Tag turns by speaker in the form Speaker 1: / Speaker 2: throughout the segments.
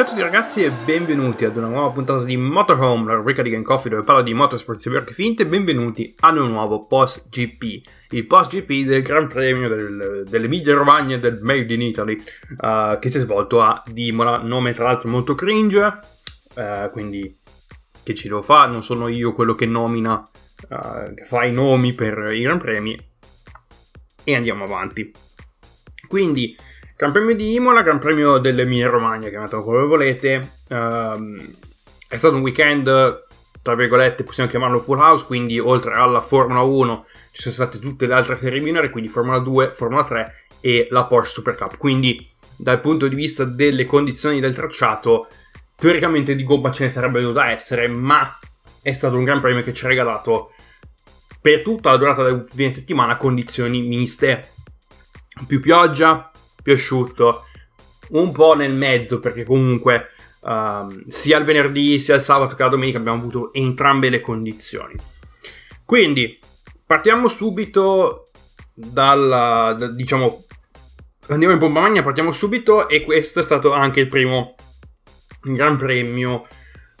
Speaker 1: Ciao a tutti ragazzi e benvenuti ad una nuova puntata di Motorhome, la rubrica di Game Coffee dove parlo di motorsport vero che finte. Benvenuti ad un nuovo post GP, il post GP del Gran Premio del, dell'Emilia Romagna del Made in Italy, uh, che si è svolto a Dimola, nome tra l'altro molto cringe, uh, quindi che ci devo fare, non sono io quello che nomina, uh, che fa i nomi per i Gran Premi, e andiamo avanti. Quindi Gran Premio di Imola, Gran Premio dell'Emilia Romagna, chiamatelo come volete. Um, è stato un weekend, tra virgolette, possiamo chiamarlo full house, quindi oltre alla Formula 1 ci sono state tutte le altre serie minore, quindi Formula 2, Formula 3 e la Porsche Super Cup. Quindi dal punto di vista delle condizioni del tracciato, teoricamente di gobba ce ne sarebbe dovuta essere, ma è stato un Gran Premio che ci ha regalato per tutta la durata del fine settimana condizioni miste. Più pioggia, più asciutto, un po' nel mezzo perché comunque uh, sia il venerdì sia il sabato che la domenica abbiamo avuto entrambe le condizioni. Quindi partiamo subito dalla, da, diciamo, andiamo in pompa magna, partiamo subito e questo è stato anche il primo Gran Premio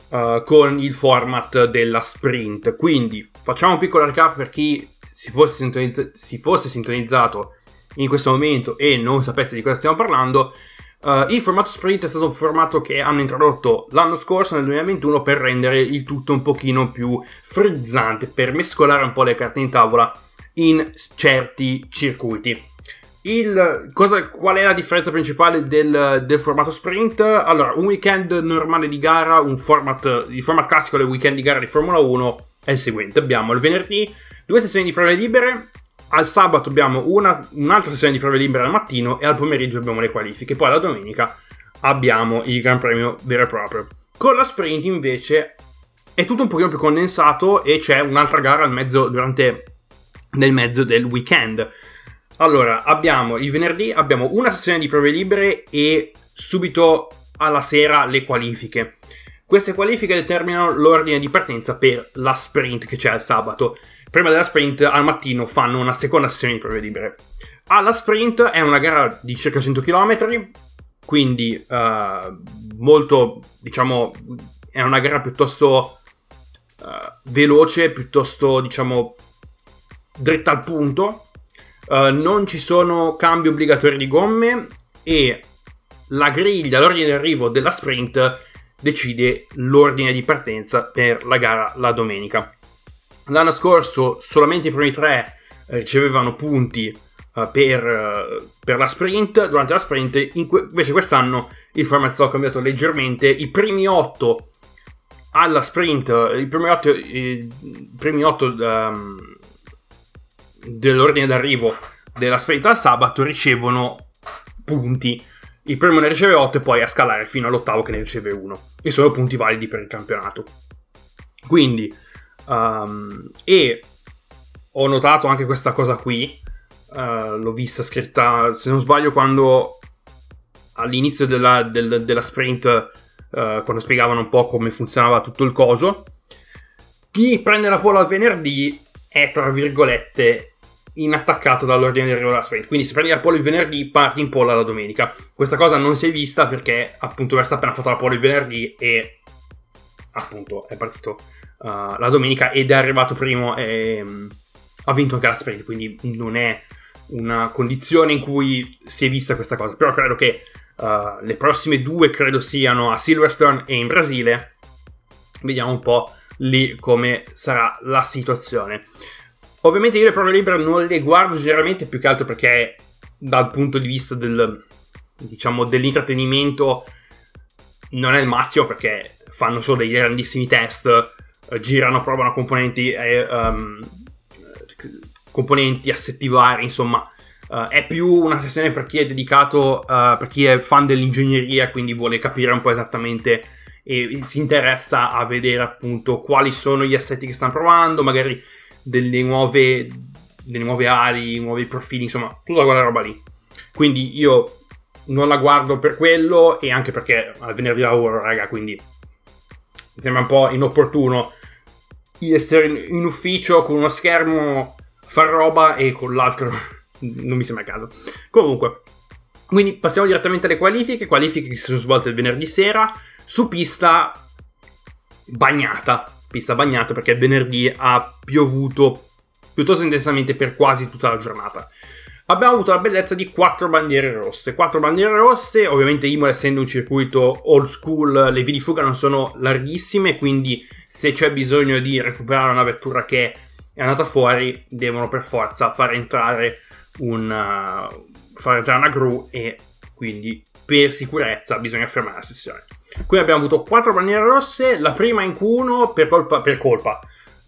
Speaker 1: uh, con il format della sprint. Quindi facciamo un piccolo recap per chi si fosse, sintonizz- si fosse sintonizzato in questo momento e non sapesse di cosa stiamo parlando, uh, il formato sprint è stato un formato che hanno introdotto l'anno scorso, nel 2021, per rendere il tutto un pochino più frizzante, per mescolare un po' le carte in tavola in certi circuiti. Il, cosa, qual è la differenza principale del, del, formato sprint? Allora, un weekend normale di gara, un format, il format classico del weekend di gara di Formula 1 è il seguente. Abbiamo il venerdì due sessioni di prove libere al sabato abbiamo una, un'altra sessione di prove libere al mattino e al pomeriggio abbiamo le qualifiche. Poi la domenica abbiamo il Gran Premio vero e proprio. Con la sprint invece è tutto un pochino più condensato e c'è un'altra gara mezzo, durante, nel mezzo del weekend. Allora, abbiamo il venerdì, abbiamo una sessione di prove libere e subito alla sera le qualifiche. Queste qualifiche determinano l'ordine di partenza per la sprint che c'è al sabato prima della sprint al mattino fanno una seconda sessione di prove libere. Alla sprint è una gara di circa 100 km, quindi uh, molto, diciamo, è una gara piuttosto uh, veloce, piuttosto, diciamo, dritta al punto. Uh, non ci sono cambi obbligatori di gomme e la griglia, l'ordine di arrivo della sprint decide l'ordine di partenza per la gara la domenica. L'anno scorso solamente i primi tre eh, ricevevano punti uh, per, uh, per, la sprint, durante la sprint, invece quest'anno il format è cambiato leggermente, i primi otto alla sprint, i primi otto, i primi otto um, dell'ordine d'arrivo della sprint al sabato ricevono punti. Il primo ne riceve 8 e poi a scalare fino all'ottavo che ne riceve 1. E sono punti validi per il campionato. Quindi Um, e ho notato anche questa cosa qui. Uh, l'ho vista scritta, se non sbaglio, quando all'inizio della, del, della sprint, uh, quando spiegavano un po' come funzionava tutto il coso. Chi prende la pole al venerdì è, tra virgolette, inattaccato dall'ordine di della sprint. Quindi se prendi la pole il venerdì, parti in pole la domenica. Questa cosa non si è vista perché appunto Verstappen ha fatto la pole il venerdì e appunto è partito uh, la domenica ed è arrivato primo e um, ha vinto anche la sprint, quindi non è una condizione in cui si è vista questa cosa. Però credo che uh, le prossime due credo siano a Silverstone e in Brasile. Vediamo un po' lì come sarà la situazione. Ovviamente io le prove libere non le guardo generalmente più che altro perché dal punto di vista del, diciamo, dell'intrattenimento non è il massimo perché fanno solo dei grandissimi test girano, provano componenti, eh, um, componenti, assetti vari, insomma. Uh, è più una sessione per chi è dedicato, uh, per chi è fan dell'ingegneria, quindi vuole capire un po' esattamente e si interessa a vedere appunto quali sono gli assetti che stanno provando, magari delle nuove, delle nuove ali, nuovi profili, insomma, tutta quella roba lì. Quindi io non la guardo per quello e anche perché al venerdì lavoro, raga, quindi mi sembra un po' inopportuno essere in ufficio con uno schermo, fare roba e con l'altro non mi sembra a caso. Comunque, Quindi passiamo direttamente alle qualifiche, qualifiche che si sono svolte il venerdì sera su pista bagnata, pista bagnata perché venerdì ha piovuto piuttosto intensamente per quasi tutta la giornata. Abbiamo avuto la bellezza di quattro bandiere rosse. Quattro bandiere rosse, ovviamente Imola essendo un circuito old school, le vie di fuga non sono larghissime, quindi se c'è bisogno di recuperare una vettura che è andata fuori, devono per forza far entrare, un, uh, far entrare una gru e quindi per sicurezza bisogna fermare la sessione. Qui abbiamo avuto quattro bandiere rosse, la prima in Q1 per colpa, per colpa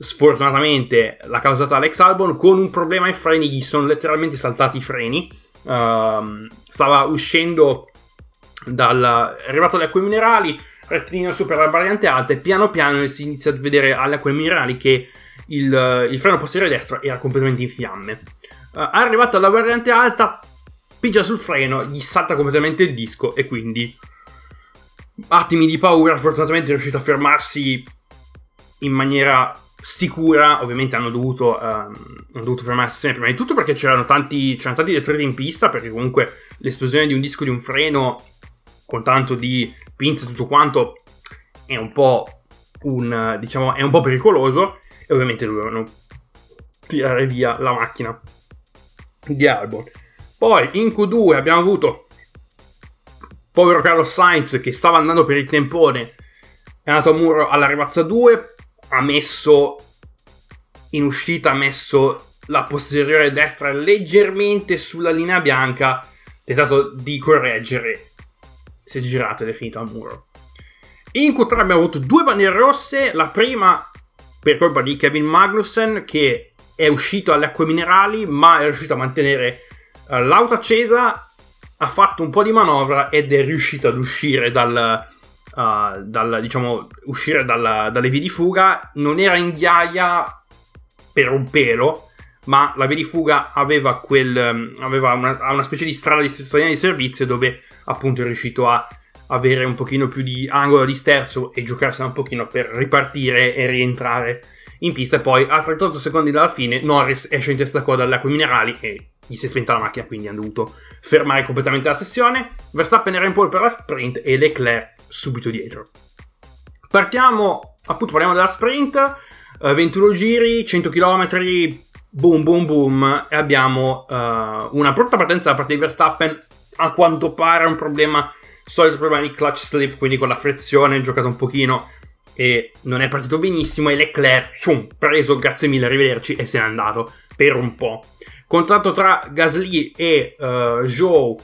Speaker 1: sfortunatamente l'ha causata Alex Albon con un problema ai freni, gli sono letteralmente saltati i freni. Uh, stava uscendo dal... è arrivato alle acque minerali, rettilineo per la variante alta e piano piano si inizia a vedere alle acque minerali che il, il freno posteriore destro era completamente in fiamme. Uh, arrivato alla variante alta, pigia sul freno, gli salta completamente il disco e quindi attimi di paura, fortunatamente è riuscito a fermarsi in maniera sicura, ovviamente hanno dovuto, um, hanno dovuto sessione prima di tutto perché c'erano tanti, c'erano tanti detriti in pista, perché comunque l'esplosione di un disco di un freno con tanto di pinze e tutto quanto è un po' un, diciamo, è un po' pericoloso e ovviamente dovevano tirare via la macchina di Albon. Poi in Q2 abbiamo avuto povero Carlos Sainz che stava andando per il tempone, è andato a muro alla rivazza 2, ha messo in uscita, ha messo la posteriore destra leggermente sulla linea bianca, tentato di correggere, è girato ed è finito al muro. In Q3 abbiamo avuto due bandiere rosse, la prima per colpa di Kevin Magnussen che è uscito alle acque minerali ma è riuscito a mantenere uh, l'auto accesa, ha fatto un po' di manovra ed è riuscito ad uscire dal, uh, dal, diciamo, uscire dalla, dalle vie di fuga, non era in ghiaia per un pelo, ma la via di fuga aveva, quel, um, aveva una, una, specie di strada di stazione di servizio dove appunto è riuscito a avere un pochino più di angolo di sterzo e giocarsela un pochino per ripartire e rientrare in pista poi a 38 secondi dalla fine Norris esce in testa coda dalle acque minerali e gli si è spenta la macchina quindi hanno dovuto fermare completamente la sessione. Verstappen era in pole per la sprint e Leclerc subito dietro. Partiamo, appunto, parliamo della sprint, uh, 21 giri, 100 km, boom boom boom, e abbiamo uh, una brutta partenza da parte di Verstappen, a quanto pare un problema, solito problema di clutch slip, quindi con la frizione, giocato un pochino e non è partito benissimo. E Leclerc, fium, preso, grazie mille, arrivederci, e se n'è andato per un po'. Contratto tra Gasly e uh, Joe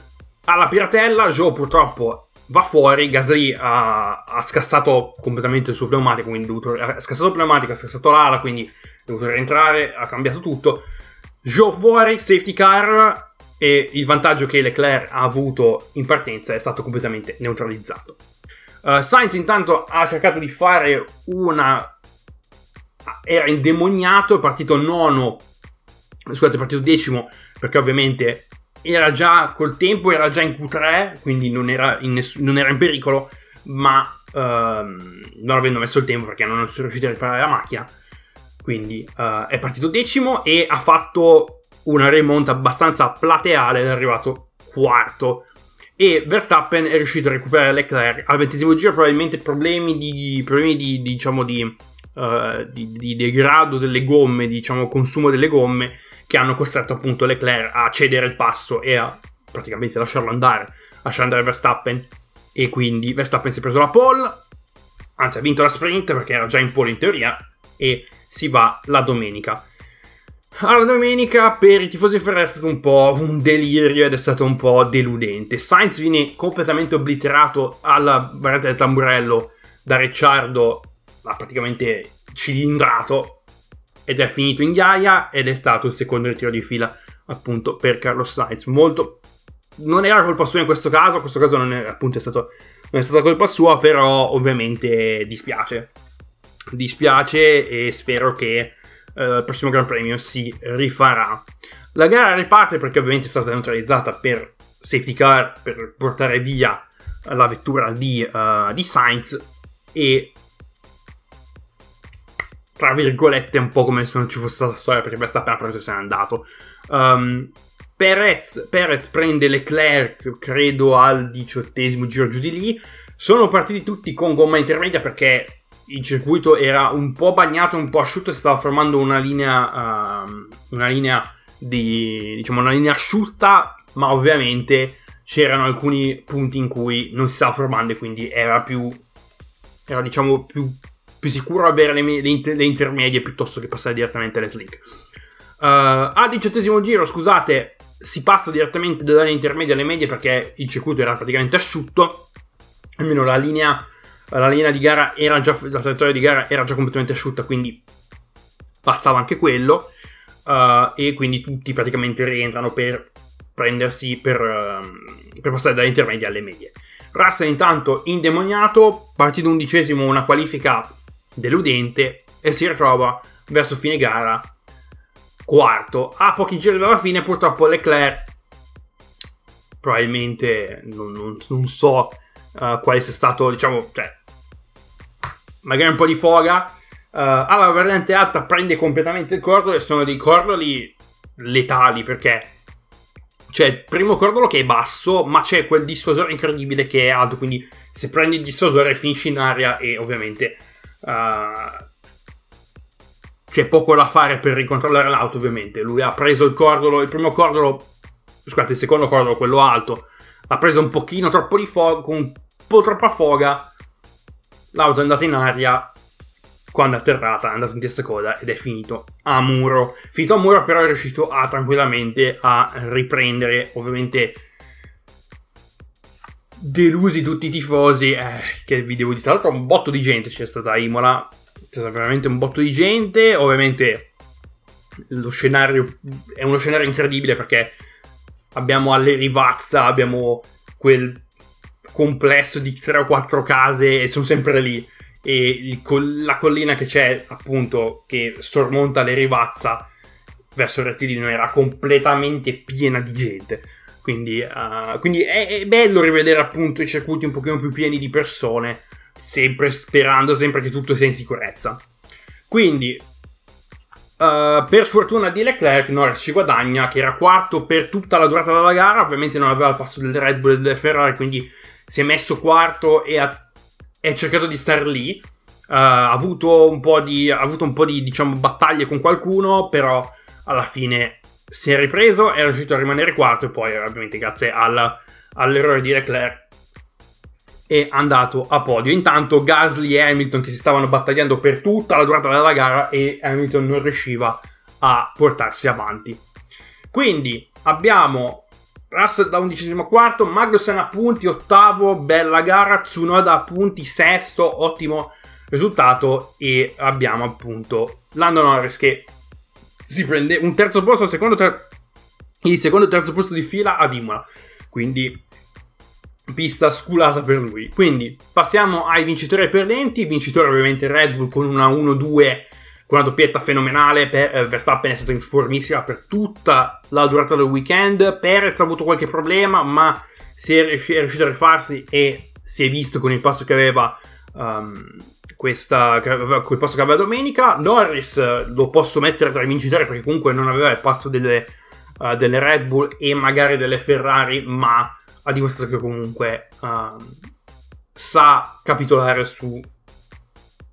Speaker 1: alla piratella, Joe purtroppo va fuori, Gasly ha, ha, scassato completamente il suo pneumatico, quindi dovuto, ha scassato il pneumatico, ha scassato l'ala, quindi è dovuto rientrare, ha cambiato tutto. Joe fuori, safety car e il vantaggio che Leclerc ha avuto in partenza è stato completamente neutralizzato. Uh, Sainz intanto ha cercato di fare una... era indemoniato, è partito nono, scusate, partito decimo perché ovviamente era già col tempo, era già in Q3, quindi non era in, ness- non era in pericolo, ma ehm, non avendo messo il tempo perché non sono riuscito a riparare la macchina. Quindi uh, è partito decimo e ha fatto una remonta abbastanza plateale è arrivato quarto. E Verstappen è riuscito a recuperare Leclerc al ventesimo giro, probabilmente problemi di, problemi di, diciamo, di, uh, di, di degrado delle gomme, diciamo, consumo delle gomme che hanno costretto appunto Leclerc a cedere il passo e a praticamente lasciarlo andare, lasciare andare Verstappen e quindi Verstappen si è preso la pole, anzi ha vinto la sprint perché era già in pole in teoria e si va la domenica. Alla domenica per i tifosi Ferrari è stato un po' un delirio ed è stato un po' deludente. Sainz viene completamente obliterato alla variante del tamburello da Ricciardo, ha praticamente cilindrato ed è finito in ghiaia ed è stato il secondo ritiro di fila appunto per Carlos Sainz. Molto... Non era colpa sua in questo caso, in questo caso non è, appunto è, stato, non è stata colpa sua, però ovviamente dispiace. Dispiace e spero che uh, il prossimo Gran Premio si rifarà. La gara riparte perché ovviamente è stata neutralizzata per safety car, per portare via la vettura di, uh, di Sainz e tra virgolette, un po' come se non ci fosse stata storia perché Verstappen preso se n'è andato. Um, Perez, Perez prende Leclerc, credo al diciottesimo giro giù di lì. Sono partiti tutti con gomma intermedia perché il circuito era un po' bagnato, un po' asciutto, si stava formando una linea, uh, una linea di, diciamo, una linea asciutta, ma ovviamente c'erano alcuni punti in cui non si stava formando e quindi era più, era diciamo più, più sicuro avere le, le, le, intermedie piuttosto che passare direttamente alle slick. Uh, al diciottesimo giro, scusate, si passa direttamente dalle intermedie alle medie perché il circuito era praticamente asciutto, almeno la linea, la linea di gara era già, la traiettoria di gara era già completamente asciutta, quindi passava anche quello. Uh, e quindi tutti praticamente rientrano per prendersi per, uh, per passare dalle intermedie alle medie. Russell intanto indemoniato, partito undicesimo una qualifica deludente e si ritrova verso fine gara quarto. A pochi giri dalla fine purtroppo Leclerc probabilmente non, non, non so uh, quale sia stato, diciamo, cioè, magari un po' di foga Uh, alla variante alta prende completamente il cordolo e sono dei cordoli letali perché c'è il primo cordolo che è basso, ma c'è quel dissuasore incredibile che è alto. Quindi se prendi il dissuasore finisci in aria e ovviamente uh, c'è poco da fare per ricontrollare l'auto. Ovviamente lui ha preso il cordolo, il primo cordolo, scusate, il secondo cordolo, quello alto, ha preso un pochino troppo di foga, con un po' troppa foga. L'auto è andata in aria quando è atterrata è andato in testa coda ed è finito a muro. Finito a muro però è riuscito a tranquillamente a riprendere ovviamente delusi tutti i tifosi eh, che vi devo dire tra l'altro un botto di gente c'è stata a Imola c'è stato veramente un botto di gente ovviamente lo scenario è uno scenario incredibile perché abbiamo alle rivazza abbiamo quel complesso di 3 o 4 case e sono sempre lì. E il, la collina che c'è appunto che sormonta le rivazza verso il rettilineo era completamente piena di gente quindi, uh, quindi è, è, bello rivedere appunto i circuiti un pochino più pieni di persone sempre sperando sempre che tutto sia in sicurezza quindi Uh, per sfortuna di Leclerc, Norris ci guadagna, che era quarto per tutta la durata della gara. Ovviamente non aveva il passo del Red Bull e del Ferrari, quindi si è messo quarto e ha è cercato di stare lì. Uh, ha avuto un po' di, avuto un po' di diciamo, battaglie con qualcuno, però alla fine si è ripreso, è riuscito a rimanere quarto e poi ovviamente grazie al, all'errore di Leclerc è andato a podio. Intanto Gasly e Hamilton che si stavano battagliando per tutta la durata della gara e Hamilton non riusciva a portarsi avanti. Quindi abbiamo Russell da undicesimo quarto, Magnussen a punti, ottavo, bella gara, Tsunoda a punti, sesto, ottimo risultato e abbiamo appunto Lando Norris che si prende un terzo posto, secondo ter- il secondo e terzo posto di fila ad Imola, quindi pista sculata per lui. Quindi passiamo ai vincitori e perdenti, vincitore ovviamente Red Bull con una 1-2 con una doppietta fenomenale. Per, eh, Verstappen è stato in formissima per tutta la durata del weekend. Perez ha avuto qualche problema, ma si è, riuscito, è riuscito a rifarsi e si è visto con il passo che aveva. Um, questa, passo che aveva domenica. Norris eh, lo posso mettere tra i vincitori perché comunque non aveva il passo delle, uh, delle Red Bull e magari delle Ferrari, ma ha dimostrato che comunque uh, sa capitolare su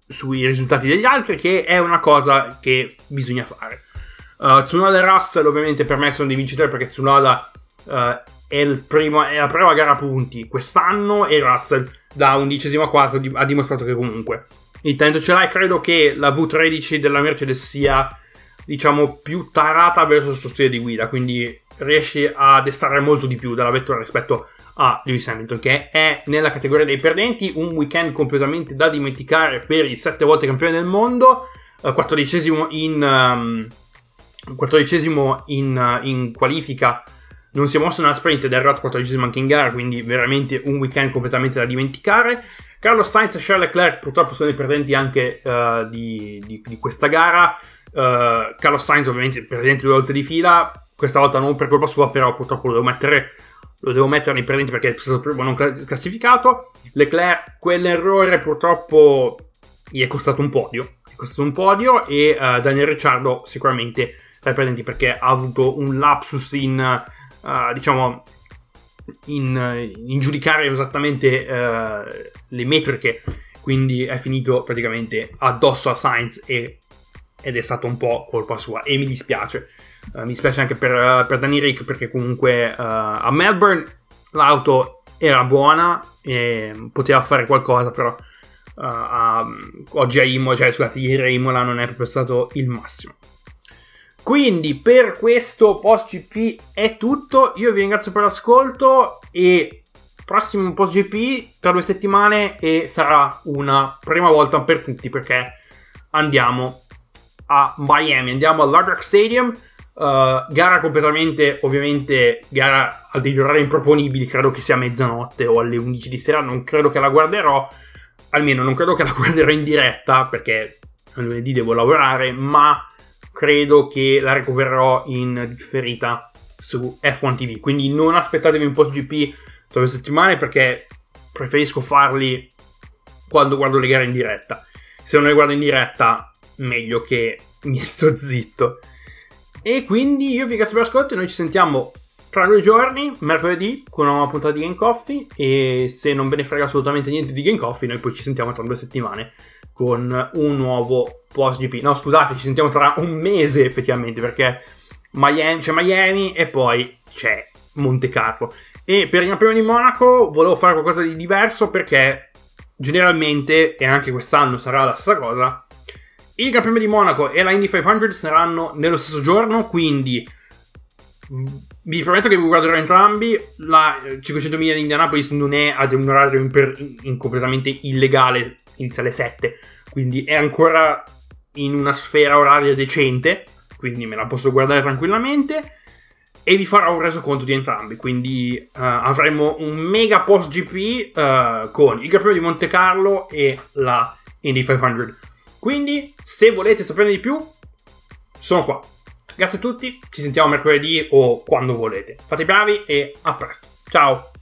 Speaker 1: sui risultati degli altri, che è una cosa che bisogna fare. Uh, Tsunoda e Russell ovviamente per me sono dei vincitori perché Tsunoda uh, è, primo, è, la prima gara a punti quest'anno e Russell da undicesimo a quarto ha dimostrato che comunque il ce l'hai. Credo che la V13 della Mercedes sia diciamo più tarata verso il suo stile di guida, quindi riesce a estrarre molto di più dalla vettura rispetto a Lewis Hamilton, che è nella categoria dei perdenti, un weekend completamente da dimenticare per il sette volte campione del mondo, uh, quattordicesimo in, um, in, uh, in qualifica, non si è mosso nella sprint ed è arrivato quattordicesimo anche in gara, quindi veramente un weekend completamente da dimenticare. Carlos Sainz e Charles Leclerc purtroppo sono i perdenti anche uh, di, di, di, questa gara. Uh, Carlos Sainz ovviamente perdente due volte di fila, questa volta non per colpa sua, però purtroppo lo devo mettere lo devo mettere nei perdenti perché è stato primo non classificato. Leclerc, quell'errore purtroppo gli è costato un podio. È costato un podio e uh, Daniel Ricciardo sicuramente tra i perdenti perché ha avuto un lapsus in, uh, diciamo, in, in, giudicare esattamente uh, le metriche, quindi è finito praticamente addosso a Sainz e, ed è stato un po' colpa sua e mi dispiace. Uh, mi dispiace anche per, per Danny Rick perché comunque a Melbourne l'auto era buona e poteva fare qualcosa, però oggi a Imola, cioè scusate, ieri a Imola non è proprio stato il massimo. Quindi per questo post GP è tutto. Io vi ringrazio per l'ascolto e prossimo post GP tra due settimane e sarà una prima volta per tutti perché andiamo a Miami, andiamo all'Hard Stadium. Uh, gara completamente, ovviamente, gara a degli orari improponibili. Credo che sia mezzanotte o alle 11 di sera. Non credo che la guarderò. Almeno non credo che la guarderò in diretta perché lunedì devo lavorare. Ma credo che la recupererò in differita su F1 TV. Quindi non aspettatevi un post GP tra settimane perché preferisco farli quando guardo le gare in diretta. Se non le guardo in diretta, meglio che mi sto zitto. E quindi io vi ringrazio per l'ascolto e noi ci sentiamo tra due giorni, mercoledì, con una nuova puntata di Game Coffee. E se non ve ne frega assolutamente niente di Game Coffee, noi poi ci sentiamo tra due settimane con un nuovo post GP. No, scusate, ci sentiamo tra un mese effettivamente perché Miami, c'è Miami e poi c'è Monte Carlo. E per il Gran Premio di Monaco volevo fare qualcosa di diverso perché generalmente, e anche quest'anno sarà la stessa cosa, il Gran Premio di Monaco e la Indy 500 saranno nello stesso giorno, quindi vi prometto che vi guarderò entrambi. La 500 miglia di Indianapolis non è ad un orario imper- in completamente illegale, inizia alle 7, quindi è ancora in una sfera oraria decente, quindi me la posso guardare tranquillamente. E vi farò un resoconto di entrambi. Quindi uh, avremo un mega post GP uh, eh, con il Gran di Monte Carlo e la Indy 500. Quindi, se volete saperne di più, sono qua. Grazie a tutti, ci sentiamo mercoledì o quando volete. Fate i bravi e a presto. Ciao!